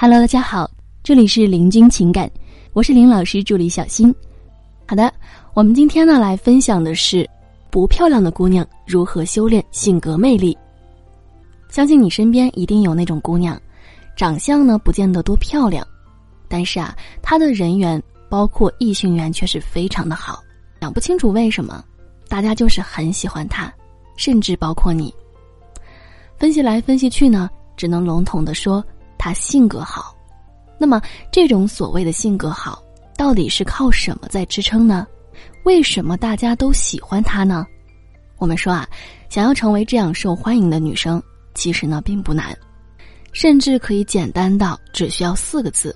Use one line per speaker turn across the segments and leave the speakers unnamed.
Hello，大家好，这里是林君情感，我是林老师助理小新。好的，我们今天呢来分享的是不漂亮的姑娘如何修炼性格魅力。相信你身边一定有那种姑娘，长相呢不见得多漂亮，但是啊，她的人缘包括异性缘却是非常的好。讲不清楚为什么，大家就是很喜欢她，甚至包括你。分析来分析去呢，只能笼统的说。他性格好，那么这种所谓的性格好，到底是靠什么在支撑呢？为什么大家都喜欢他呢？我们说啊，想要成为这样受欢迎的女生，其实呢并不难，甚至可以简单到只需要四个字：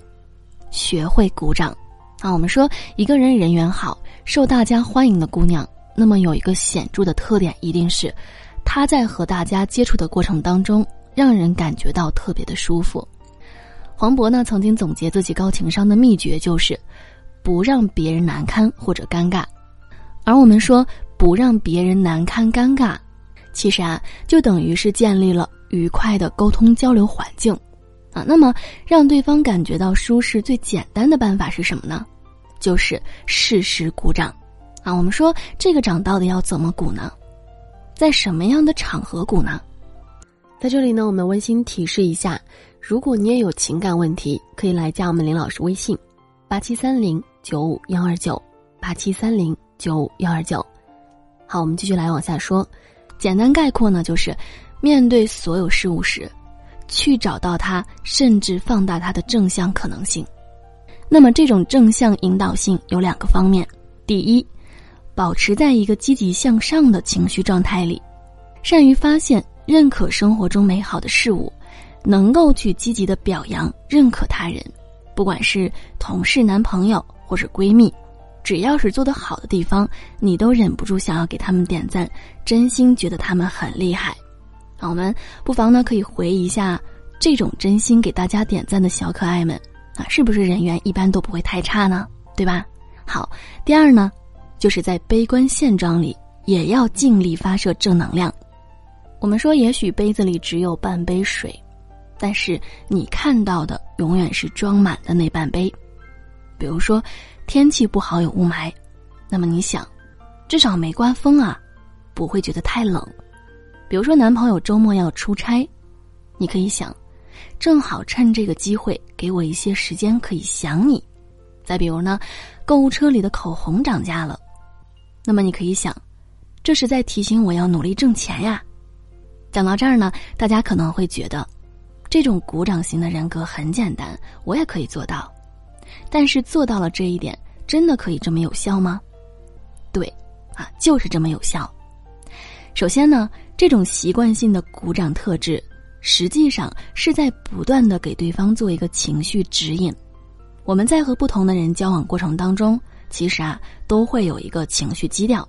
学会鼓掌。啊，我们说一个人人缘好、受大家欢迎的姑娘，那么有一个显著的特点，一定是她在和大家接触的过程当中。让人感觉到特别的舒服。黄渤呢曾经总结自己高情商的秘诀就是，不让别人难堪或者尴尬。而我们说不让别人难堪尴尬，其实啊就等于是建立了愉快的沟通交流环境，啊，那么让对方感觉到舒适最简单的办法是什么呢？就是适时鼓掌。啊，我们说这个掌到底要怎么鼓呢？在什么样的场合鼓呢？
在这里呢，我们温馨提示一下：如果你也有情感问题，可以来加我们林老师微信，八七三零九五幺二九八七三零九五幺二九。好，我们继续来往下说。简单概括呢，就是面对所有事物时，去找到它，甚至放大它的正向可能性。那么，这种正向引导性有两个方面：第一，保持在一个积极向上的情绪状态里，善于发现。认可生活中美好的事物，能够去积极的表扬、认可他人，不管是同事、男朋友或者闺蜜，只要是做得好的地方，你都忍不住想要给他们点赞，真心觉得他们很厉害。那我们不妨呢可以回忆一下这种真心给大家点赞的小可爱们啊，是不是人缘一般都不会太差呢？对吧？好，第二呢，就是在悲观现状里也要尽力发射正能量。我们说，也许杯子里只有半杯水，但是你看到的永远是装满的那半杯。比如说，天气不好有雾霾，那么你想，至少没刮风啊，不会觉得太冷。比如说，男朋友周末要出差，你可以想，正好趁这个机会给我一些时间可以想你。再比如呢，购物车里的口红涨价了，那么你可以想，这是在提醒我要努力挣钱呀。讲到这儿呢，大家可能会觉得，这种鼓掌型的人格很简单，我也可以做到。但是做到了这一点，真的可以这么有效吗？对，啊，就是这么有效。首先呢，这种习惯性的鼓掌特质，实际上是在不断的给对方做一个情绪指引。我们在和不同的人交往过程当中，其实啊，都会有一个情绪基调。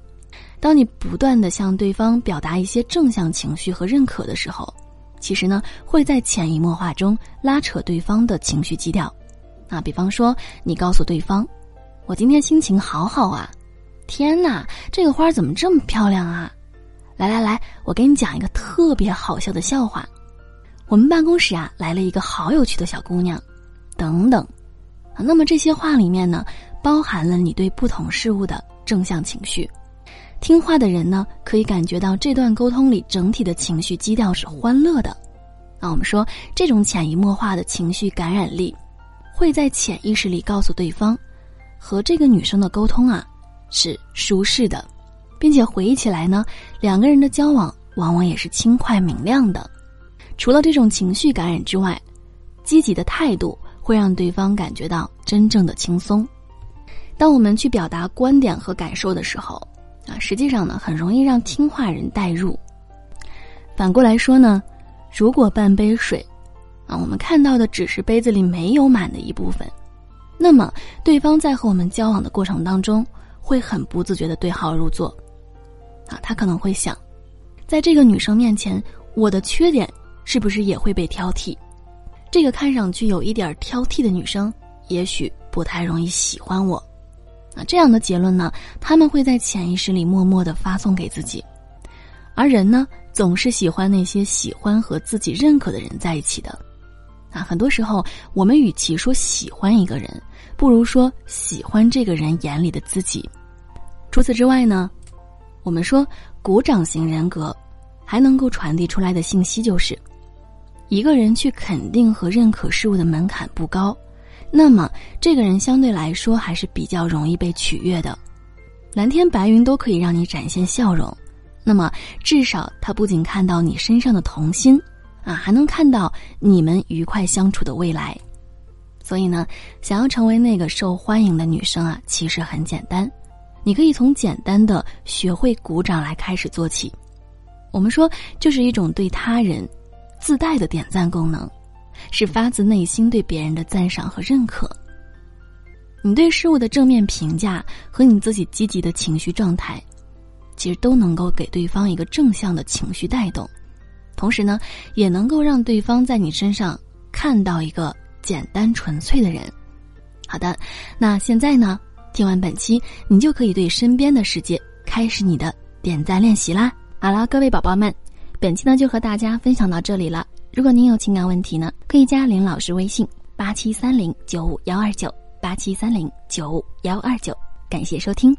当你不断的向对方表达一些正向情绪和认可的时候，其实呢会在潜移默化中拉扯对方的情绪基调。啊，比方说你告诉对方：“我今天心情好好啊，天哪，这个花怎么这么漂亮啊？”来来来，我给你讲一个特别好笑的笑话。我们办公室啊来了一个好有趣的小姑娘，等等。啊，那么这些话里面呢，包含了你对不同事物的正向情绪。听话的人呢，可以感觉到这段沟通里整体的情绪基调是欢乐的。那我们说，这种潜移默化的情绪感染力，会在潜意识里告诉对方，和这个女生的沟通啊是舒适的，并且回忆起来呢，两个人的交往往往也是轻快明亮的。除了这种情绪感染之外，积极的态度会让对方感觉到真正的轻松。当我们去表达观点和感受的时候。啊，实际上呢，很容易让听话人代入。反过来说呢，如果半杯水，啊，我们看到的只是杯子里没有满的一部分，那么对方在和我们交往的过程当中，会很不自觉的对号入座。啊，他可能会想，在这个女生面前，我的缺点是不是也会被挑剔？这个看上去有一点挑剔的女生，也许不太容易喜欢我。那这样的结论呢？他们会在潜意识里默默的发送给自己，而人呢，总是喜欢那些喜欢和自己认可的人在一起的。啊，很多时候我们与其说喜欢一个人，不如说喜欢这个人眼里的自己。除此之外呢，我们说鼓掌型人格还能够传递出来的信息就是，一个人去肯定和认可事物的门槛不高，那么这个人相对来说还是比较容易被取悦的。蓝天白云都可以让你展现笑容，那么至少他不仅看到你身上的童心。啊，还能看到你们愉快相处的未来，所以呢，想要成为那个受欢迎的女生啊，其实很简单，你可以从简单的学会鼓掌来开始做起。我们说，就是一种对他人自带的点赞功能，是发自内心对别人的赞赏和认可。你对事物的正面评价和你自己积极的情绪状态，其实都能够给对方一个正向的情绪带动。同时呢，也能够让对方在你身上看到一个简单纯粹的人。好的，那现在呢，听完本期，你就可以对身边的世界开始你的点赞练习啦。好了，各位宝宝们，本期呢就和大家分享到这里了。如果您有情感问题呢，可以加林老师微信八七三零九五幺二九八七三零九五幺二九。感谢收听。